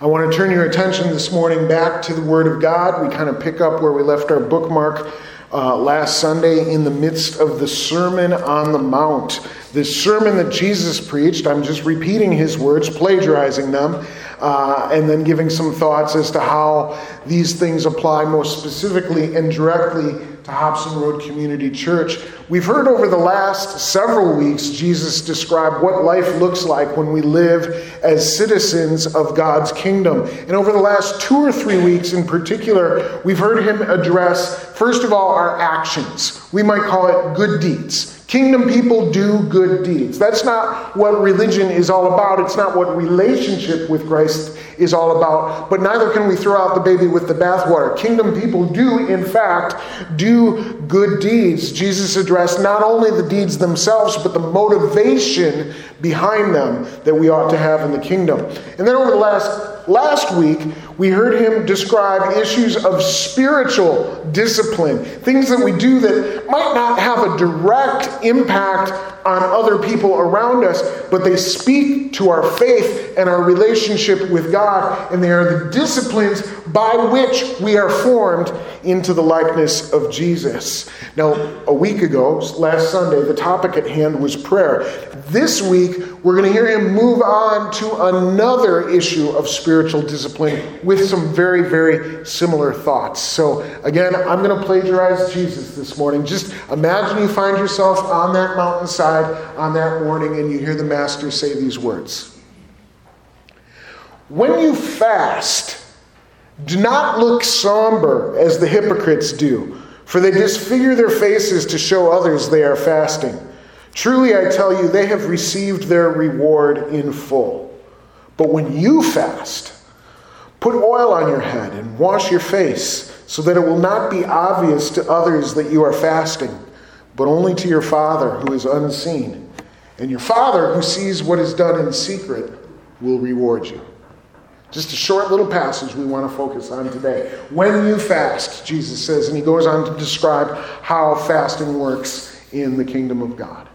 I want to turn your attention this morning back to the Word of God. We kind of pick up where we left our bookmark uh, last Sunday in the midst of the Sermon on the Mount. This sermon that Jesus preached, I'm just repeating his words, plagiarizing them, uh, and then giving some thoughts as to how these things apply most specifically and directly to Hobson Road Community Church. We've heard over the last several weeks Jesus describe what life looks like when we live as citizens of God's kingdom. And over the last two or three weeks in particular, we've heard him address, first of all, our actions. We might call it good deeds. Kingdom people do good deeds. That's not what religion is all about. It's not what relationship with Christ is all about. But neither can we throw out the baby with the bathwater. Kingdom people do, in fact, do good deeds. Jesus addressed not only the deeds themselves, but the motivation behind them that we ought to have in the kingdom. And then over the last Last week, we heard him describe issues of spiritual discipline, things that we do that might not have a direct impact on other people around us, but they speak to our faith and our relationship with God, and they are the disciplines by which we are formed into the likeness of Jesus. Now, a week ago, last Sunday, the topic at hand was prayer. This week, we're going to hear him move on to another issue of spiritual discipline with some very, very similar thoughts. So, again, I'm going to plagiarize Jesus this morning. Just imagine you find yourself on that mountainside on that morning and you hear the Master say these words When you fast, do not look somber as the hypocrites do, for they disfigure their faces to show others they are fasting. Truly, I tell you, they have received their reward in full. But when you fast, put oil on your head and wash your face, so that it will not be obvious to others that you are fasting, but only to your Father who is unseen. And your Father who sees what is done in secret will reward you. Just a short little passage we want to focus on today. When you fast, Jesus says, and he goes on to describe how fasting works in the kingdom of God.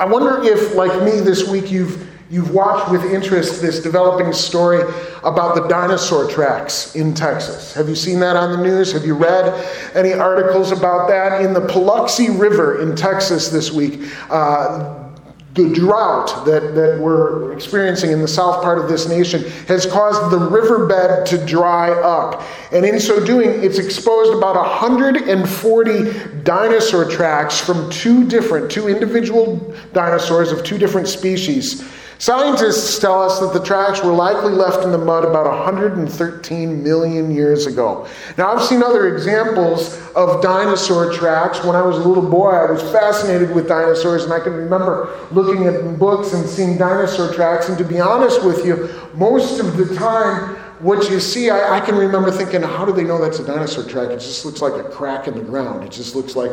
I wonder if, like me this week, you've, you've watched with interest this developing story about the dinosaur tracks in Texas. Have you seen that on the news? Have you read any articles about that? In the Paluxy River in Texas this week, uh, the drought that, that we're experiencing in the south part of this nation has caused the riverbed to dry up. And in so doing, it's exposed about 140 dinosaur tracks from two different, two individual dinosaurs of two different species. Scientists tell us that the tracks were likely left in the mud about 113 million years ago. Now, I've seen other examples of dinosaur tracks. When I was a little boy, I was fascinated with dinosaurs, and I can remember looking at books and seeing dinosaur tracks. And to be honest with you, most of the time, what you see, I, I can remember thinking, how do they know that's a dinosaur track? It just looks like a crack in the ground. It just looks like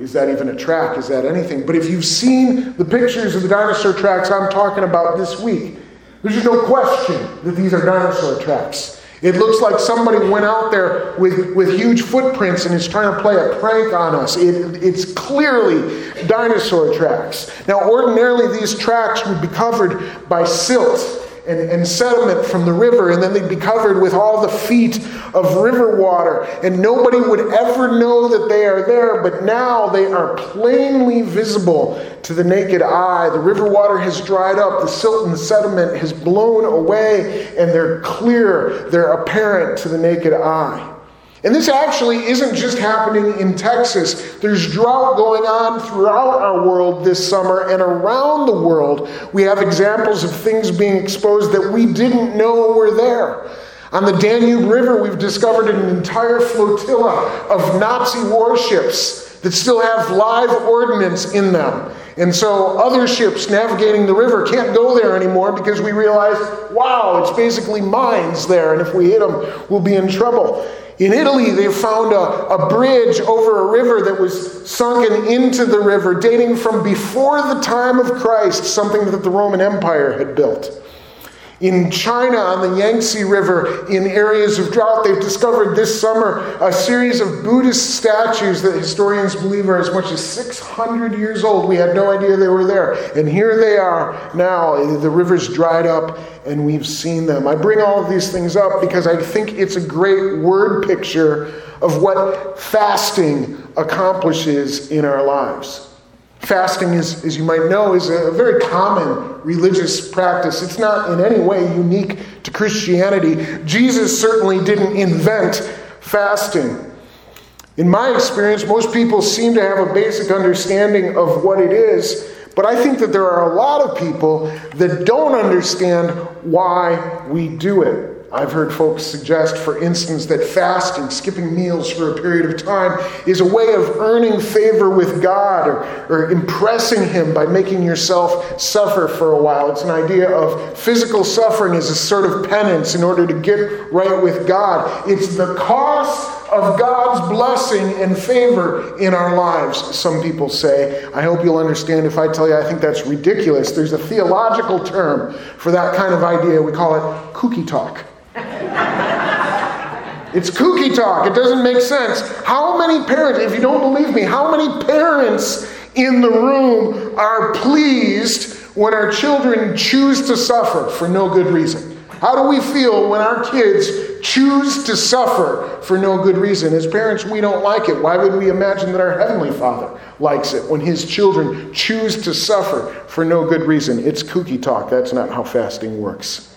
is that even a track? Is that anything? But if you've seen the pictures of the dinosaur tracks I'm talking about this week, there's just no question that these are dinosaur tracks. It looks like somebody went out there with, with huge footprints and is trying to play a prank on us. It, it's clearly dinosaur tracks. Now, ordinarily, these tracks would be covered by silt and, and sediment from the river, and then they'd be covered with all the feet of river water, and nobody would ever know that they are there, but now they are plainly visible to the naked eye. The river water has dried up, the silt and the sediment has blown away, and they're clear, they're apparent to the naked eye. And this actually isn't just happening in Texas. There's drought going on throughout our world this summer, and around the world, we have examples of things being exposed that we didn't know were there. On the Danube River, we've discovered an entire flotilla of Nazi warships that still have live ordnance in them. And so other ships navigating the river can't go there anymore because we realize, wow, it's basically mines there, and if we hit them, we'll be in trouble. In Italy, they found a, a bridge over a river that was sunken into the river, dating from before the time of Christ, something that the Roman Empire had built. In China, on the Yangtze River, in areas of drought, they've discovered this summer a series of Buddhist statues that historians believe are as much as 600 years old. We had no idea they were there. And here they are now. The river's dried up, and we've seen them. I bring all of these things up because I think it's a great word picture of what fasting accomplishes in our lives. Fasting, is, as you might know, is a very common religious practice. It's not in any way unique to Christianity. Jesus certainly didn't invent fasting. In my experience, most people seem to have a basic understanding of what it is, but I think that there are a lot of people that don't understand why we do it. I've heard folks suggest, for instance, that fasting, skipping meals for a period of time, is a way of earning favor with God or, or impressing Him by making yourself suffer for a while. It's an idea of physical suffering as a sort of penance in order to get right with God. It's the cost of God's blessing and favor in our lives, some people say. I hope you'll understand if I tell you I think that's ridiculous. There's a theological term for that kind of idea. We call it kooky talk. It's kooky talk. It doesn't make sense. How many parents, if you don't believe me, how many parents in the room are pleased when our children choose to suffer for no good reason? How do we feel when our kids choose to suffer for no good reason? As parents, we don't like it. Why would we imagine that our Heavenly Father likes it when His children choose to suffer for no good reason? It's kooky talk. That's not how fasting works.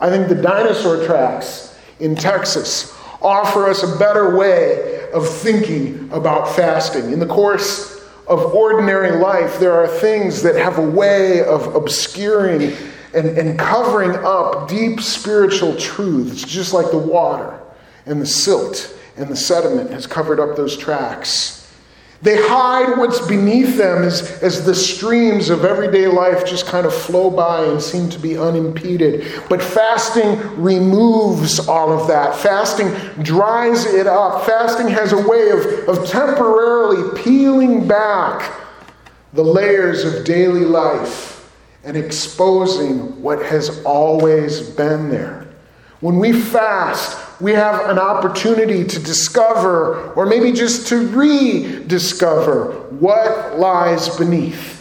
I think the dinosaur tracks in Texas offer us a better way of thinking about fasting. In the course of ordinary life, there are things that have a way of obscuring and, and covering up deep spiritual truths, just like the water and the silt and the sediment has covered up those tracks. They hide what's beneath them as, as the streams of everyday life just kind of flow by and seem to be unimpeded. But fasting removes all of that. Fasting dries it up. Fasting has a way of, of temporarily peeling back the layers of daily life and exposing what has always been there. When we fast, we have an opportunity to discover, or maybe just to rediscover, what lies beneath.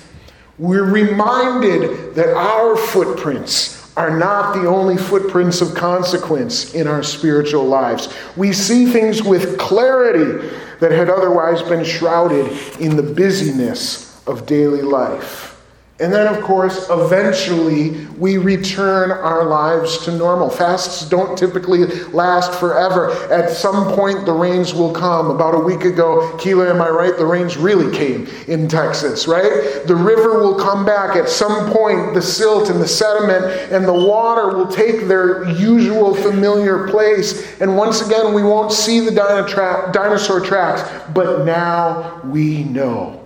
We're reminded that our footprints are not the only footprints of consequence in our spiritual lives. We see things with clarity that had otherwise been shrouded in the busyness of daily life. And then, of course, eventually we return our lives to normal. Fasts don't typically last forever. At some point, the rains will come. About a week ago, Keela, am I right? The rains really came in Texas, right? The river will come back. At some point, the silt and the sediment and the water will take their usual familiar place. And once again, we won't see the dinosaur tracks. But now we know.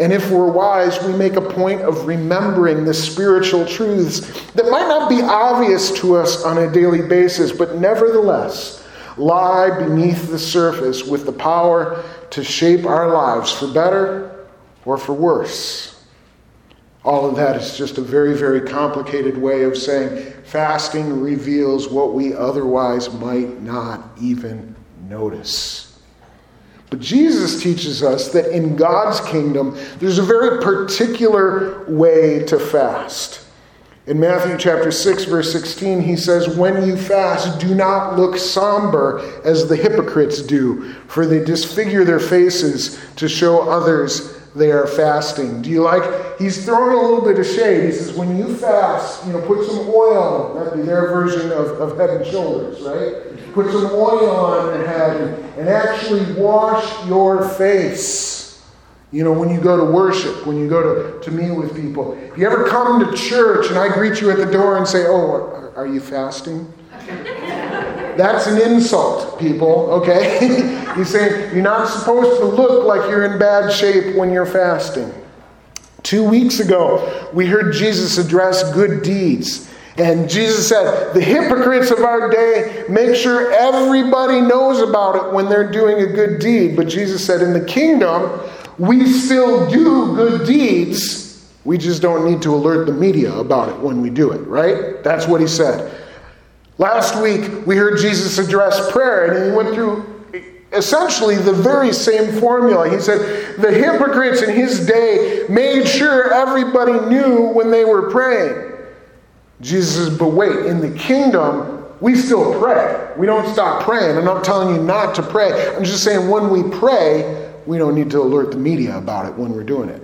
And if we're wise, we make a point of remembering the spiritual truths that might not be obvious to us on a daily basis, but nevertheless lie beneath the surface with the power to shape our lives for better or for worse. All of that is just a very, very complicated way of saying fasting reveals what we otherwise might not even notice. But Jesus teaches us that in God's kingdom, there's a very particular way to fast. In Matthew chapter 6, verse 16, he says, When you fast, do not look somber as the hypocrites do, for they disfigure their faces to show others they are fasting. Do you like? He's throwing a little bit of shade. He says, When you fast, you know, put some oil, that'd be their version of, of head and shoulders, right? Put some oil on your head and actually wash your face. You know, when you go to worship, when you go to, to meet with people. If you ever come to church and I greet you at the door and say, Oh, are you fasting? That's an insult, people, okay? He's saying you're not supposed to look like you're in bad shape when you're fasting. Two weeks ago, we heard Jesus address good deeds. And Jesus said, The hypocrites of our day make sure everybody knows about it when they're doing a good deed. But Jesus said, In the kingdom, we still do good deeds, We just don't need to alert the media about it when we do it, right? That's what he said. Last week, we heard Jesus address prayer, and he went through essentially the very same formula. He said, The hypocrites in his day made sure everybody knew when they were praying. Jesus says, But wait, in the kingdom, we still pray. We don't stop praying. I'm not telling you not to pray. I'm just saying when we pray, we don't need to alert the media about it when we're doing it.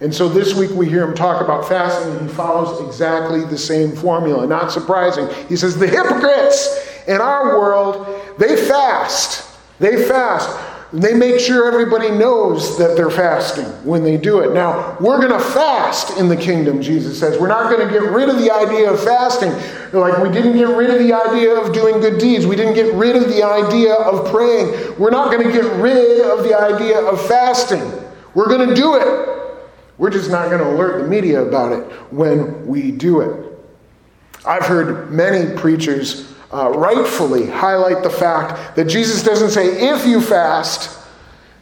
And so this week we hear him talk about fasting, and he follows exactly the same formula. Not surprising. He says, The hypocrites in our world, they fast. They fast. They make sure everybody knows that they're fasting when they do it. Now, we're going to fast in the kingdom, Jesus says. We're not going to get rid of the idea of fasting. Like we didn't get rid of the idea of doing good deeds. We didn't get rid of the idea of praying. We're not going to get rid of the idea of fasting. We're going to do it. We're just not going to alert the media about it when we do it. I've heard many preachers uh, rightfully highlight the fact that Jesus doesn't say if you fast,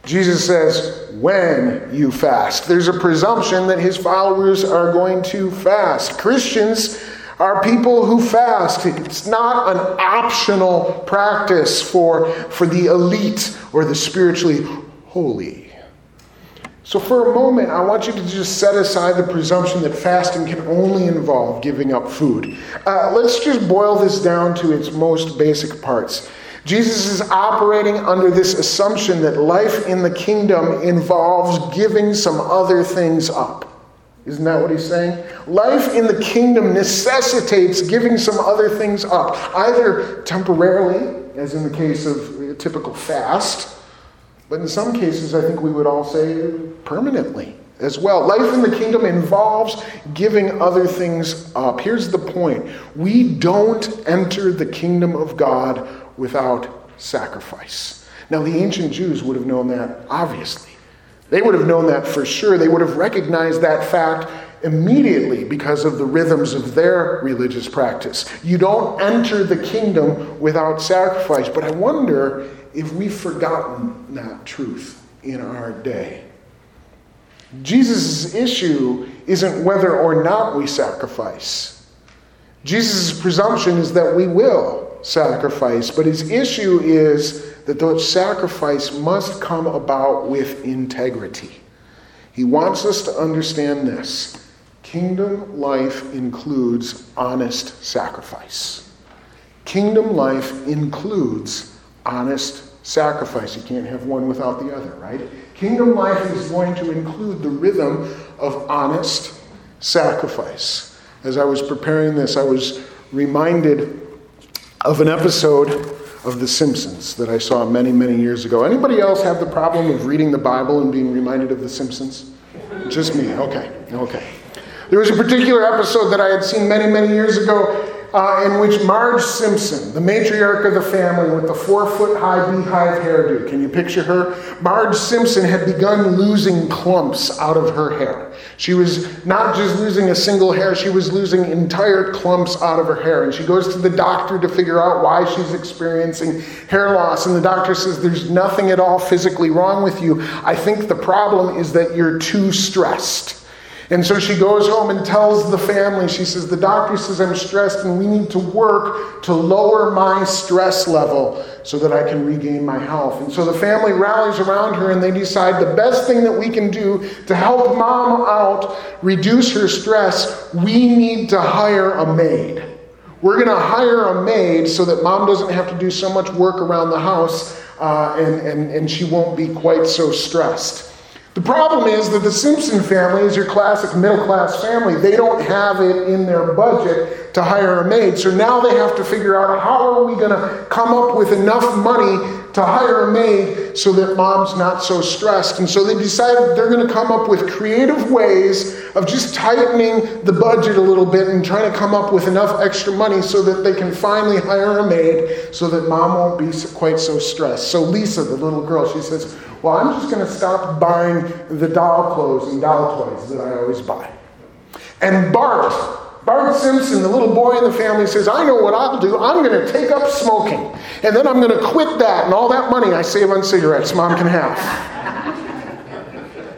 Jesus says when you fast. There's a presumption that his followers are going to fast. Christians are people who fast. It's not an optional practice for, for the elite or the spiritually holy. So, for a moment, I want you to just set aside the presumption that fasting can only involve giving up food. Uh, let's just boil this down to its most basic parts. Jesus is operating under this assumption that life in the kingdom involves giving some other things up. Isn't that what he's saying? Life in the kingdom necessitates giving some other things up, either temporarily, as in the case of a typical fast, but in some cases, I think we would all say permanently as well. Life in the kingdom involves giving other things up. Here's the point we don't enter the kingdom of God without sacrifice. Now, the ancient Jews would have known that, obviously. They would have known that for sure. They would have recognized that fact immediately because of the rhythms of their religious practice. You don't enter the kingdom without sacrifice. But I wonder if we've forgotten that truth in our day. Jesus' issue isn't whether or not we sacrifice. Jesus' presumption is that we will sacrifice, but his issue is that the sacrifice must come about with integrity. He wants us to understand this kingdom life includes honest sacrifice. Kingdom life includes honest sacrifice. You can't have one without the other, right? Kingdom life is going to include the rhythm of honest sacrifice. As I was preparing this, I was reminded of an episode of The Simpsons that I saw many, many years ago. Anybody else have the problem of reading the Bible and being reminded of The Simpsons? Just me. Okay. Okay. There was a particular episode that I had seen many, many years ago uh, in which Marge Simpson, the matriarch of the family with the four foot high beehive hairdo, can you picture her? Marge Simpson had begun losing clumps out of her hair. She was not just losing a single hair, she was losing entire clumps out of her hair. And she goes to the doctor to figure out why she's experiencing hair loss. And the doctor says, There's nothing at all physically wrong with you. I think the problem is that you're too stressed. And so she goes home and tells the family, she says, The doctor says I'm stressed and we need to work to lower my stress level so that I can regain my health. And so the family rallies around her and they decide the best thing that we can do to help mom out, reduce her stress, we need to hire a maid. We're going to hire a maid so that mom doesn't have to do so much work around the house uh, and, and, and she won't be quite so stressed. The problem is that the Simpson family is your classic middle class family. They don't have it in their budget to hire a maid. So now they have to figure out how are we going to come up with enough money to hire a maid so that mom's not so stressed. And so they decided they're going to come up with creative ways of just tightening the budget a little bit and trying to come up with enough extra money so that they can finally hire a maid so that mom won't be quite so stressed. So Lisa, the little girl, she says, Well, I'm just going to stop buying the doll clothes and doll toys that I always buy. And Bart, Bart Simpson, the little boy in the family, says, I know what I'll do. I'm going to take up smoking. And then I'm going to quit that, and all that money I save on cigarettes, mom can have.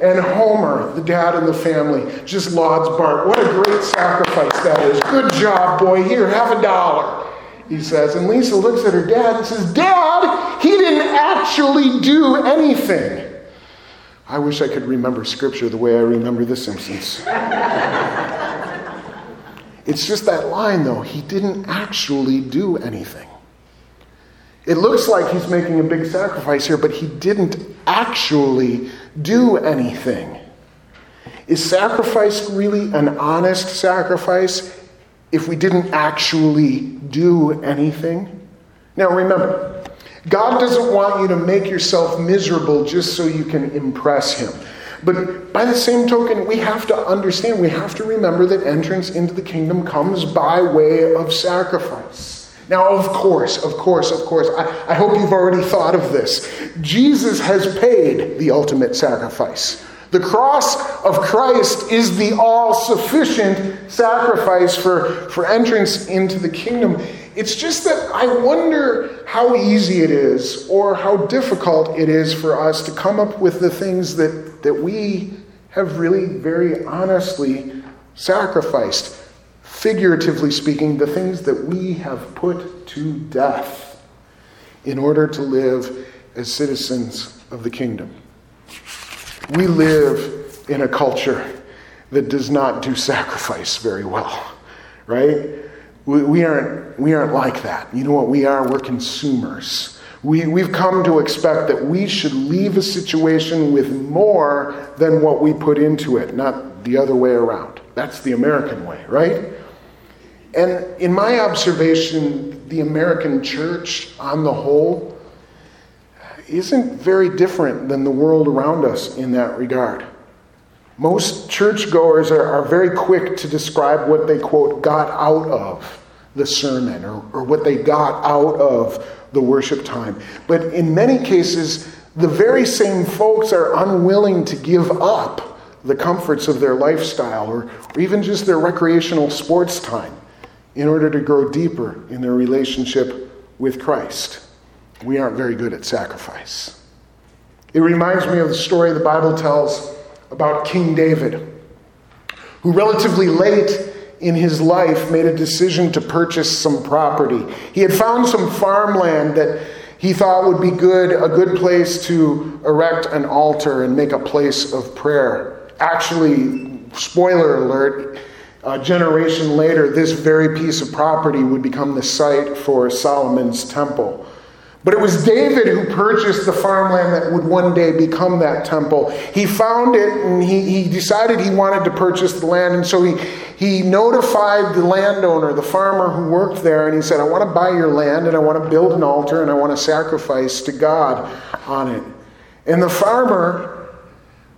And Homer, the dad in the family, just lauds Bart. What a great sacrifice that is. Good job, boy. Here, have a dollar, he says. And Lisa looks at her dad and says, Dad, he didn't actually do anything. I wish I could remember scripture the way I remember The Simpsons. it's just that line, though. He didn't actually do anything. It looks like he's making a big sacrifice here, but he didn't actually do anything. Is sacrifice really an honest sacrifice if we didn't actually do anything? Now remember, God doesn't want you to make yourself miserable just so you can impress Him. But by the same token, we have to understand, we have to remember that entrance into the kingdom comes by way of sacrifice. Now, of course, of course, of course, I, I hope you've already thought of this. Jesus has paid the ultimate sacrifice. The cross of Christ is the all sufficient sacrifice for, for entrance into the kingdom. It's just that I wonder how easy it is or how difficult it is for us to come up with the things that, that we have really very honestly sacrificed. Figuratively speaking, the things that we have put to death in order to live as citizens of the kingdom. We live in a culture that does not do sacrifice very well, right? We, we, aren't, we aren't like that. You know what we are? We're consumers. We, we've come to expect that we should leave a situation with more than what we put into it, not the other way around. That's the American way, right? And in my observation, the American church on the whole isn't very different than the world around us in that regard. Most churchgoers are, are very quick to describe what they, quote, got out of the sermon or, or what they got out of the worship time. But in many cases, the very same folks are unwilling to give up the comforts of their lifestyle or, or even just their recreational sports time in order to grow deeper in their relationship with Christ. We aren't very good at sacrifice. It reminds me of the story the Bible tells about King David, who relatively late in his life made a decision to purchase some property. He had found some farmland that he thought would be good, a good place to erect an altar and make a place of prayer. Actually, spoiler alert, a generation later, this very piece of property would become the site for Solomon's temple. But it was David who purchased the farmland that would one day become that temple. He found it and he, he decided he wanted to purchase the land. And so he, he notified the landowner, the farmer who worked there, and he said, I want to buy your land and I want to build an altar and I want to sacrifice to God on it. And the farmer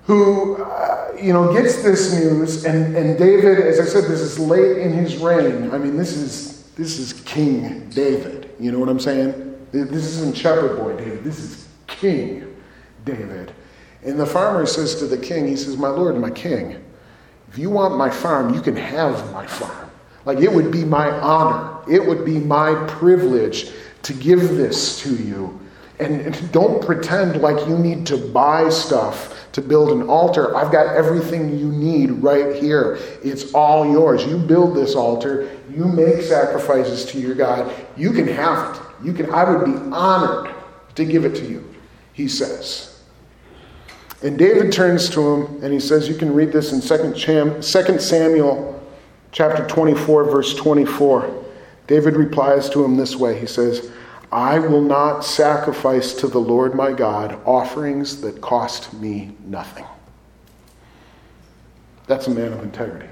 who, uh, you know, gets this news, and, and David, as I said, this is late in his reign. I mean, this is, this is King David. You know what I'm saying? This isn't shepherd boy David, this is King David. And the farmer says to the king, he says, My lord, my king, if you want my farm, you can have my farm. Like it would be my honor, it would be my privilege to give this to you. And don't pretend like you need to buy stuff to build an altar. I've got everything you need right here. It's all yours. You build this altar, you make sacrifices to your God. You can have it. You can, I would be honored to give it to you, he says. And David turns to him and he says, You can read this in 2 Samuel chapter 24, verse 24. David replies to him this way He says, I will not sacrifice to the Lord my God offerings that cost me nothing. That's a man of integrity.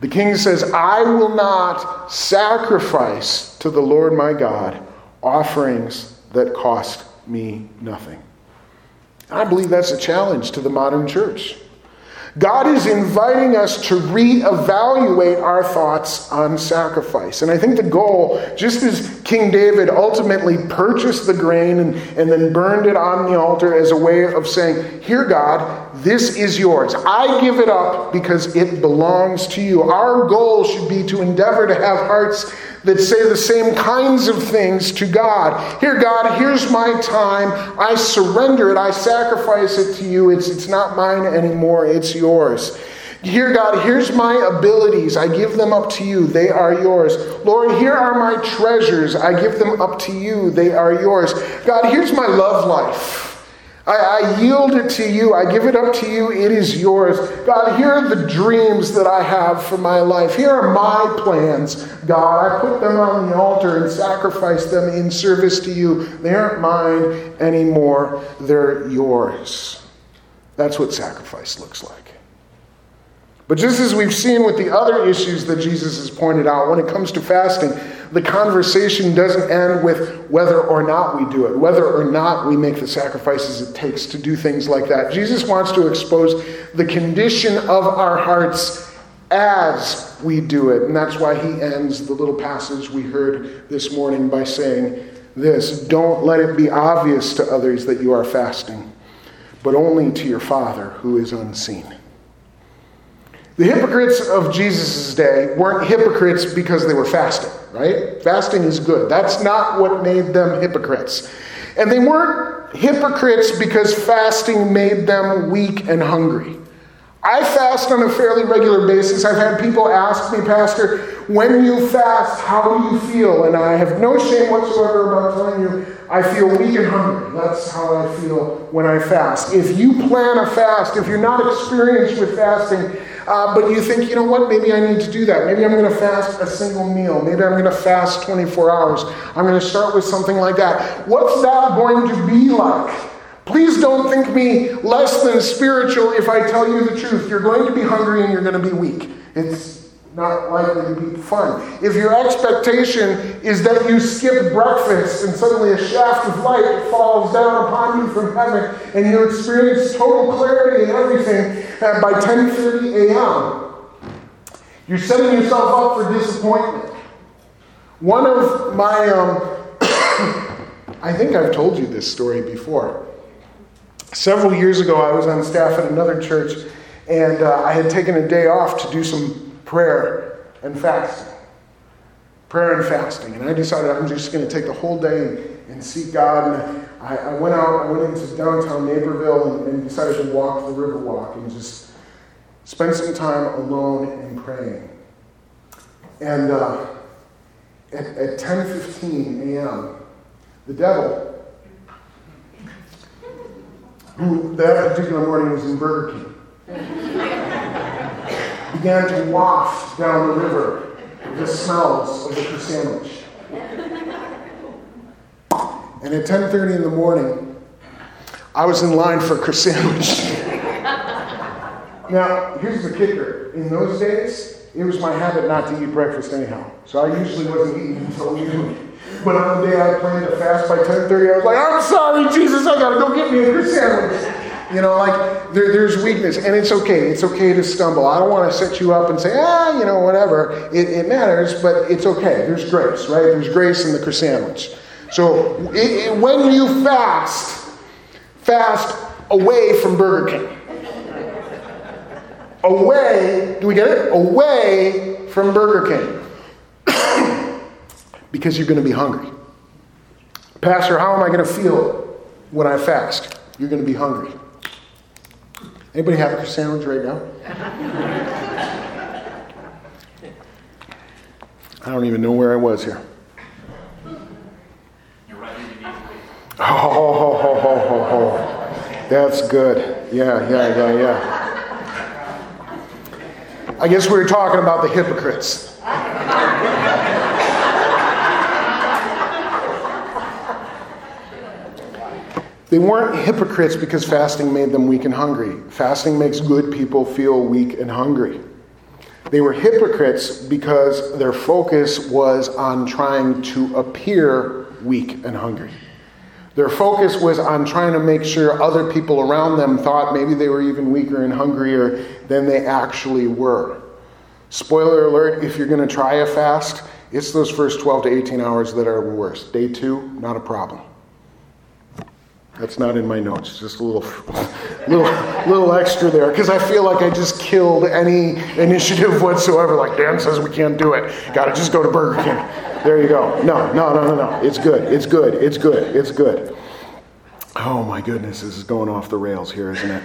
The king says, I will not sacrifice to the Lord my God offerings that cost me nothing. I believe that's a challenge to the modern church. God is inviting us to reevaluate our thoughts on sacrifice. And I think the goal, just as King David ultimately purchased the grain and, and then burned it on the altar as a way of saying, Here, God, this is yours. I give it up because it belongs to you. Our goal should be to endeavor to have hearts that say the same kinds of things to God. Here, God, here's my time. I surrender it. I sacrifice it to you. It's, it's not mine anymore, it's yours. Here, God, here's my abilities. I give them up to you. They are yours. Lord, here are my treasures. I give them up to you. They are yours. God, here's my love life. I, I, yield it to you. I give it up to you. It is yours. God, here are the dreams that I have for my life. Here are my plans, God. I put them on the altar and sacrifice them in service to you. They aren't mine anymore, they're yours. That's what sacrifice looks like. But just as we've seen with the other issues that Jesus has pointed out, when it comes to fasting, the conversation doesn't end with whether or not we do it, whether or not we make the sacrifices it takes to do things like that. Jesus wants to expose the condition of our hearts as we do it. And that's why he ends the little passage we heard this morning by saying this Don't let it be obvious to others that you are fasting, but only to your Father who is unseen. The hypocrites of Jesus' day weren't hypocrites because they were fasting, right? Fasting is good. That's not what made them hypocrites. And they weren't hypocrites because fasting made them weak and hungry. I fast on a fairly regular basis. I've had people ask me, Pastor, when you fast, how do you feel? And I have no shame whatsoever about telling you I feel weak and hungry. That's how I feel when I fast. If you plan a fast, if you're not experienced with fasting, uh, but you think, you know what, maybe I need to do that. Maybe I'm going to fast a single meal. Maybe I'm going to fast 24 hours. I'm going to start with something like that. What's that going to be like? Please don't think me less than spiritual if I tell you the truth. You're going to be hungry and you're going to be weak. It's not likely to be fun. If your expectation is that you skip breakfast and suddenly a shaft of light falls down upon you from heaven and you experience total clarity in everything uh, by 10:30 a.m., you're setting yourself up for disappointment. One of my, um, I think I've told you this story before. Several years ago, I was on staff at another church, and uh, I had taken a day off to do some prayer and fasting. Prayer and fasting. And I decided I'm just going to take the whole day and seek God. And I, I went out, I went into downtown Naperville and, and decided to walk the river walk and just spend some time alone and praying. And uh, at, at 10.15 a.m., the devil, who that particular morning was in Burger King, began to waft down the river the smells of the fish sandwich. And at 10:30 in the morning, I was in line for a sandwich. now, here's the kicker. In those days, it was my habit not to eat breakfast anyhow. So I usually wasn't eating until noon. But on the day I planned to fast by 10:30, I was like, I'm sorry, Jesus, I gotta go get me a fish sandwich. You know, like there, there's weakness, and it's okay. It's okay to stumble. I don't want to set you up and say, ah, you know, whatever. It, it matters, but it's okay. There's grace, right? There's grace in the croissant. So it, it, when you fast, fast away from Burger King. Away, do we get it? Away from Burger King. because you're going to be hungry. Pastor, how am I going to feel when I fast? You're going to be hungry. Anybody have a sandwich right now? I don't even know where I was here. Oh, ho, ho, ho, ho. That's good. Yeah, yeah, yeah, yeah. I guess we were talking about the hypocrites. They weren't hypocrites because fasting made them weak and hungry. Fasting makes good people feel weak and hungry. They were hypocrites because their focus was on trying to appear weak and hungry. Their focus was on trying to make sure other people around them thought maybe they were even weaker and hungrier than they actually were. Spoiler alert if you're going to try a fast, it's those first 12 to 18 hours that are worst. Day two, not a problem. That's not in my notes. Just a little, little, little extra there because I feel like I just killed any initiative whatsoever. Like Dan says, we can't do it. Got to just go to Burger King. There you go. No, no, no, no, no. It's good. It's good. It's good. It's good. Oh my goodness, this is going off the rails here, isn't it?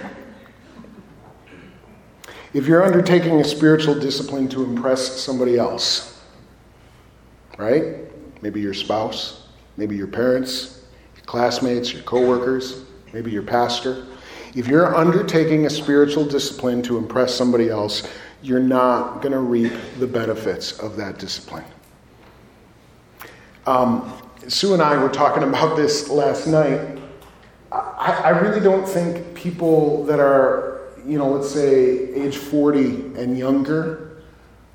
If you're undertaking a spiritual discipline to impress somebody else, right? Maybe your spouse, maybe your parents, classmates, your coworkers, maybe your pastor. If you're undertaking a spiritual discipline to impress somebody else, you're not going to reap the benefits of that discipline. Um, Sue and I were talking about this last night. I, I really don't think people that are, you know, let's say age 40 and younger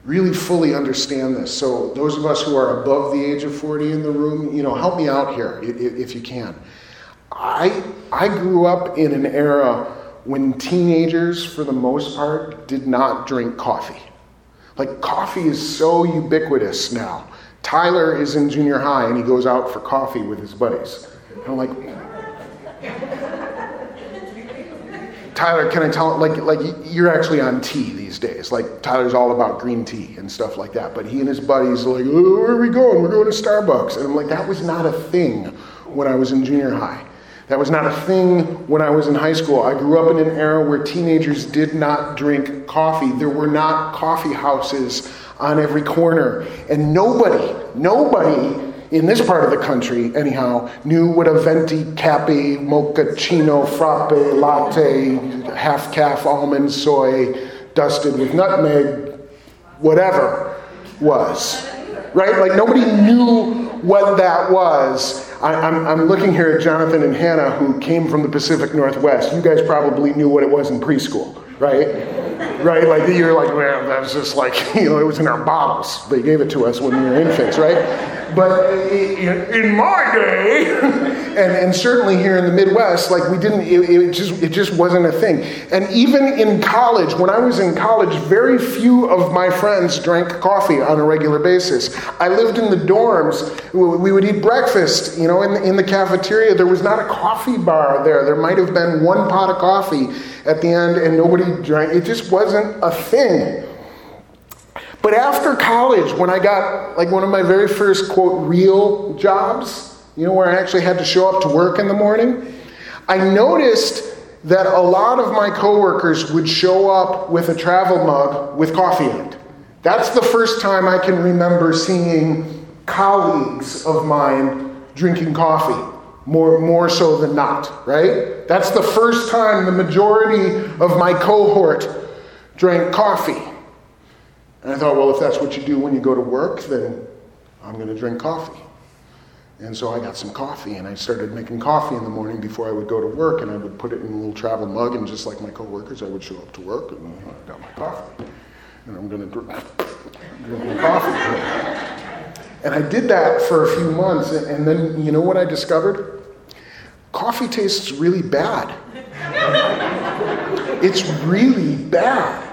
really fully understand this. So, those of us who are above the age of 40 in the room, you know, help me out here if you can. I, I grew up in an era when teenagers, for the most part, did not drink coffee. Like, coffee is so ubiquitous now. Tyler is in junior high and he goes out for coffee with his buddies. And I'm like, Tyler, can I tell like like you're actually on tea these days. Like Tyler's all about green tea and stuff like that. But he and his buddies are like, oh, where are we going? We're going to Starbucks. And I'm like, that was not a thing when I was in junior high. That was not a thing when I was in high school. I grew up in an era where teenagers did not drink coffee. There were not coffee houses on every corner. And nobody, nobody in this part of the country, anyhow, knew what a venti, cappe, mochaccino, frappe, latte, half calf almond soy, dusted with nutmeg, whatever was. Right? Like nobody knew what that was. I, I'm, I'm looking here at Jonathan and Hannah, who came from the Pacific Northwest. You guys probably knew what it was in preschool, right? Right? Like you're like, man, that's just like, you know, it was in our bottles. They gave it to us when we were infants, right? But in my day, and, and certainly here in the Midwest, like we didn't, it, it, just, it just wasn't a thing. And even in college, when I was in college, very few of my friends drank coffee on a regular basis. I lived in the dorms. We would eat breakfast, you know, in, in the cafeteria. There was not a coffee bar there. There might have been one pot of coffee at the end, and nobody drank. It just wasn't a thing. But after college, when I got like one of my very first quote real jobs, you know, where I actually had to show up to work in the morning, I noticed that a lot of my coworkers would show up with a travel mug with coffee in it. That's the first time I can remember seeing colleagues of mine drinking coffee, more, more so than not, right? That's the first time the majority of my cohort drank coffee. And I thought, well, if that's what you do when you go to work, then I'm going to drink coffee. And so I got some coffee and I started making coffee in the morning before I would go to work and I would put it in a little travel mug and just like my coworkers, I would show up to work and I got my coffee. And I'm going to drink, drink my coffee. And I did that for a few months and then you know what I discovered? Coffee tastes really bad. it's really bad.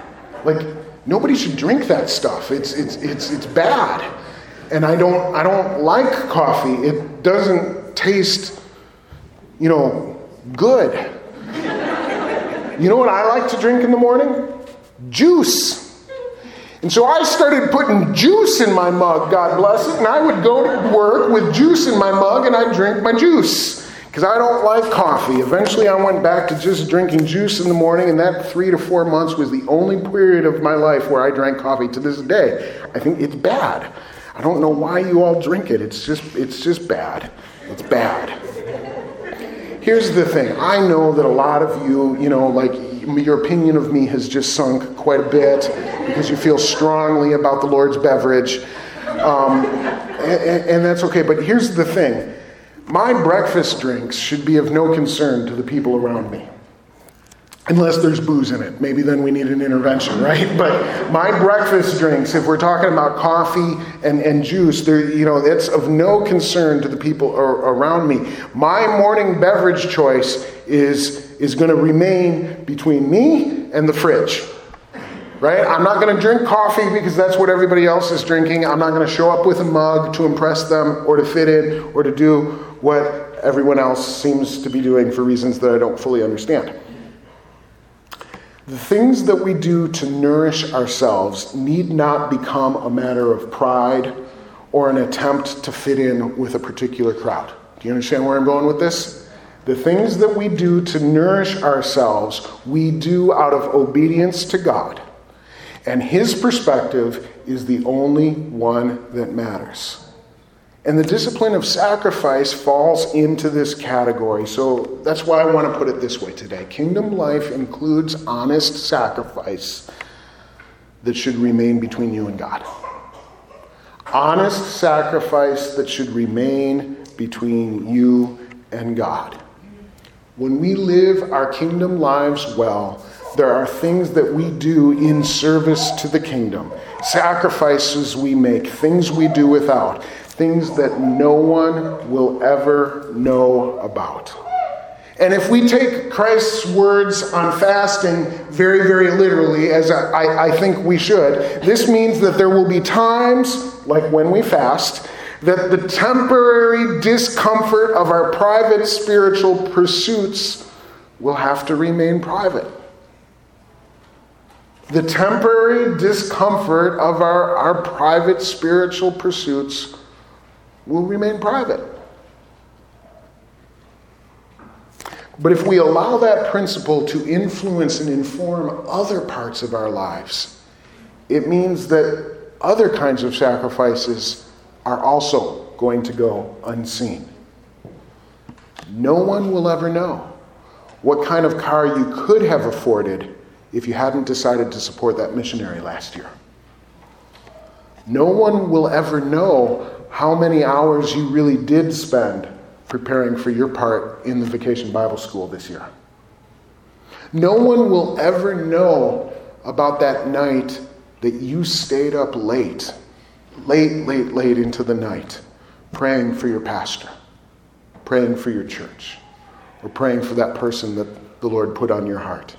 Like Nobody should drink that stuff. It's, it's, it's, it's bad. And I don't, I don't like coffee. It doesn't taste, you know, good. You know what I like to drink in the morning? Juice. And so I started putting juice in my mug, God bless it, and I would go to work with juice in my mug and I'd drink my juice because I don't like coffee. Eventually, I went back to just drinking juice in the morning, and that three to four months was the only period of my life where I drank coffee to this day. I think it's bad. I don't know why you all drink it. It's just, it's just bad. It's bad. Here's the thing I know that a lot of you, you know, like your opinion of me has just sunk quite a bit because you feel strongly about the Lord's beverage. Um, and, and that's okay. But here's the thing my breakfast drinks should be of no concern to the people around me. Unless there's booze in it. Maybe then we need an intervention, right? But my breakfast drinks, if we're talking about coffee and, and juice, you know, it's of no concern to the people around me. My morning beverage choice is, is going to remain between me and the fridge right? I'm not going to drink coffee because that's what everybody else is drinking. I'm not going to show up with a mug to impress them or to fit in or to do what everyone else seems to be doing for reasons that I don't fully understand. The things that we do to nourish ourselves need not become a matter of pride or an attempt to fit in with a particular crowd. Do you understand where I'm going with this? The things that we do to nourish ourselves, we do out of obedience to God. And His perspective is the only one that matters. And the discipline of sacrifice falls into this category. So that's why I want to put it this way today. Kingdom life includes honest sacrifice that should remain between you and God. Honest sacrifice that should remain between you and God. When we live our kingdom lives well, there are things that we do in service to the kingdom, sacrifices we make, things we do without things that no one will ever know about. And if we take Christ's words on fasting very, very literally, as I, I, think we should, this means that there will be times, like when we fast, that the temporary discomfort of our private spiritual pursuits will have to remain private. The temporary discomfort of our, our private spiritual pursuits will remain private. But if we allow that principle to influence and inform other parts of our lives, it means that other kinds of sacrifices are also going to go unseen. No one will ever know what kind of car you could have afforded if you hadn't decided to support that missionary last year. No one will ever know how many hours you really did spend preparing for your part in the vacation Bible school this year. No one will ever know about that night that you stayed up late, late, late, late into the night, praying for your pastor, praying for your church, or praying for that person that the Lord put on your heart.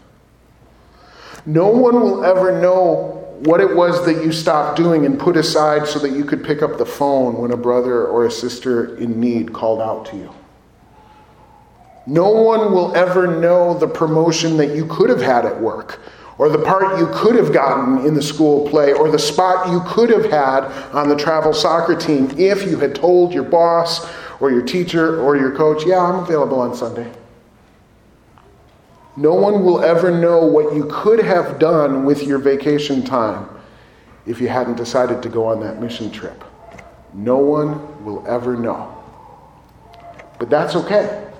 No one will ever know what it was that you stopped doing and put aside so that you could pick up the phone when a brother or a sister in need called out to you. No one will ever know the promotion that you could have had at work, or the part you could have gotten in the school play, or the spot you could have had on the travel soccer team if you had told your boss or your teacher or your coach, Yeah, I'm available on Sunday. No one will ever know what you could have done with your vacation time if you hadn't decided to go on that mission trip. No one will ever know. But that's okay.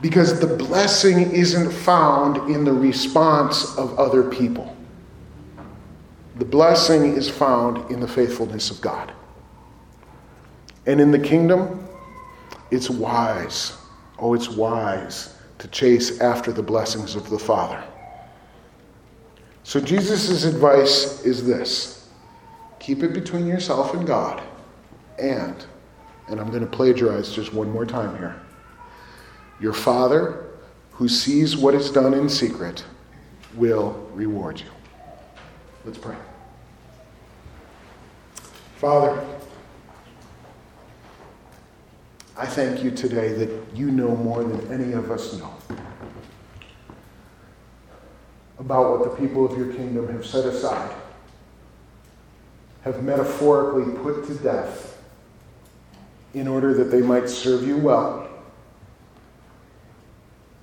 Because the blessing isn't found in the response of other people. The blessing is found in the faithfulness of God. And in the kingdom, it's wise. Oh, it's wise to chase after the blessings of the Father. So Jesus' advice is this keep it between yourself and God, and, and I'm going to plagiarize just one more time here, your Father who sees what is done in secret will reward you. Let's pray. Father, I thank you today that you know more than any of us know about what the people of your kingdom have set aside, have metaphorically put to death in order that they might serve you well,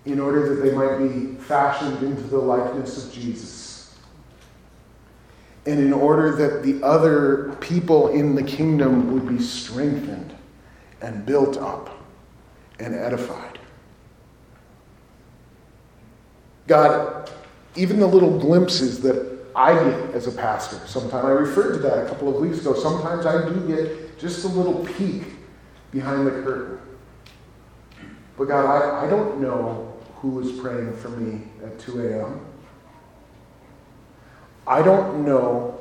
in order that they might be fashioned into the likeness of Jesus, and in order that the other people in the kingdom would be strengthened and built up and edified. God, even the little glimpses that I get as a pastor, sometimes I referred to that a couple of weeks ago. Sometimes I do get just a little peek behind the curtain. But God, I, I don't know who is praying for me at 2 a.m. I don't know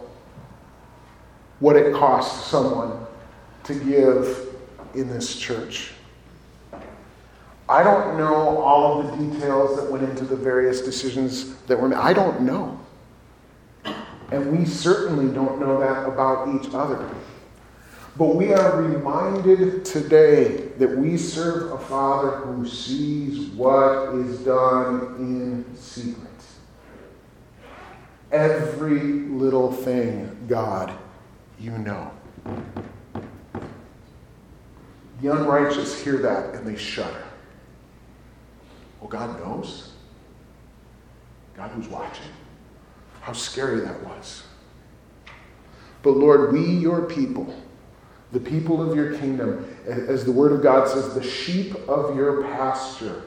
what it costs someone to give in this church. I don't know all of the details that went into the various decisions that were made. I don't know. And we certainly don't know that about each other. But we are reminded today that we serve a Father who sees what is done in secret. Every little thing, God, you know. The unrighteous hear that and they shudder. Well, God knows. God who's watching. How scary that was. But Lord, we, your people, the people of your kingdom, as the word of God says, the sheep of your pasture.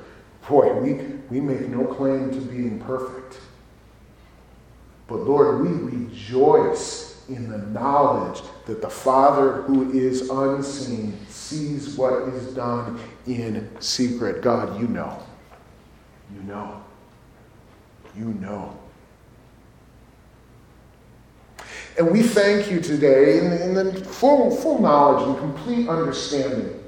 Boy, we, we make no claim to being perfect. But Lord, we rejoice in the knowledge that the Father who is unseen sees what is done in secret. God, you know. You know. You know. And we thank you today in, in the full, full knowledge and complete understanding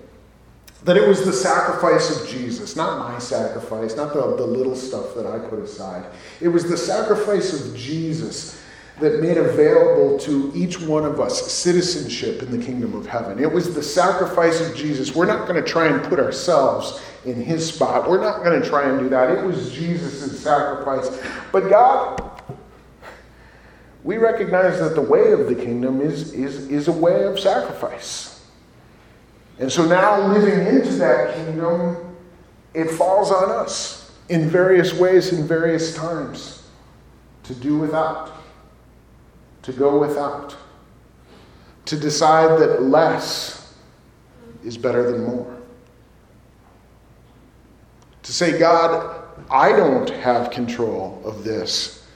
that it was the sacrifice of Jesus, not my sacrifice, not the, the little stuff that I put aside. It was the sacrifice of Jesus that made available to each one of us citizenship in the kingdom of heaven. It was the sacrifice of Jesus. We're not going to try and put ourselves in his spot. We're not going to try and do that. It was Jesus' sacrifice. But God, we recognize that the way of the kingdom is, is, is a way of sacrifice. And so now, living into that kingdom, it falls on us in various ways, in various times, to do without, to go without, to decide that less is better than more. To say, God, I don't have control of this.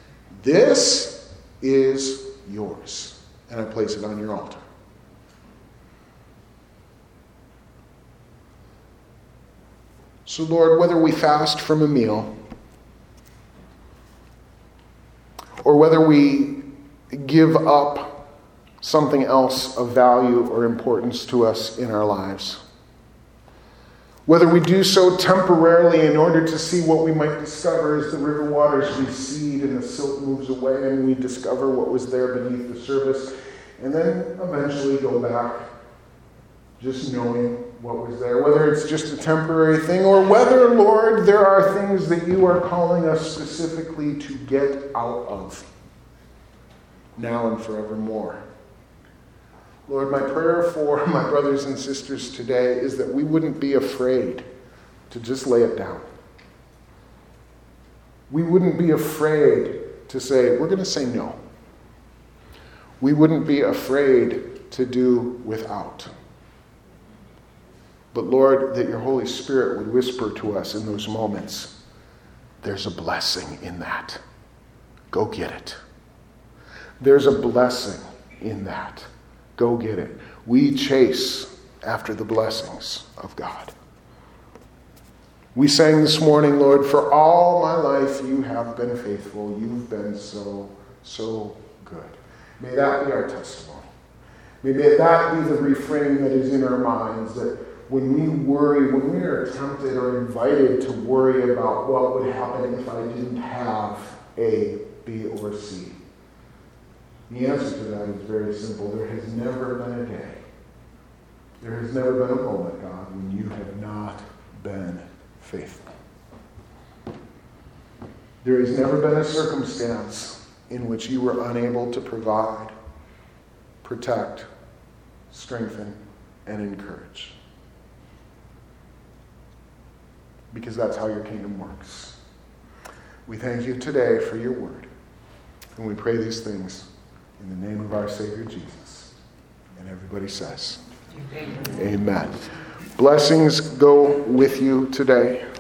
This is yours. And I place it on your altar. So, Lord, whether we fast from a meal or whether we give up something else of value or importance to us in our lives, whether we do so temporarily in order to see what we might discover as the river waters recede and the silt moves away and we discover what was there beneath the surface, and then eventually go back just knowing what was there, whether it's just a temporary thing or whether, Lord, there are things that you are calling us specifically to get out of now and forevermore. Lord, my prayer for my brothers and sisters today is that we wouldn't be afraid to just lay it down. We wouldn't be afraid to say, we're going to say no. We wouldn't be afraid to do without. But Lord, that your Holy Spirit would whisper to us in those moments, there's a blessing in that. Go get it. There's a blessing in that. Go get it. We chase after the blessings of God. We sang this morning, Lord, for all my life you have been faithful. You've been so, so good. May that be our testimony. May that be the refrain that is in our minds that when we worry, when we are tempted or invited to worry about what would happen if I didn't have A, B, or C, the answer to that is very simple. There has never been a day, there has never been a moment, God, when you have not been faithful. There has never been a circumstance in which you were unable to provide, protect, strengthen, and encourage. Because that's how your kingdom works. We thank you today for your word. And we pray these things in the name of our Savior Jesus. And everybody says, Amen. Amen. Blessings go with you today.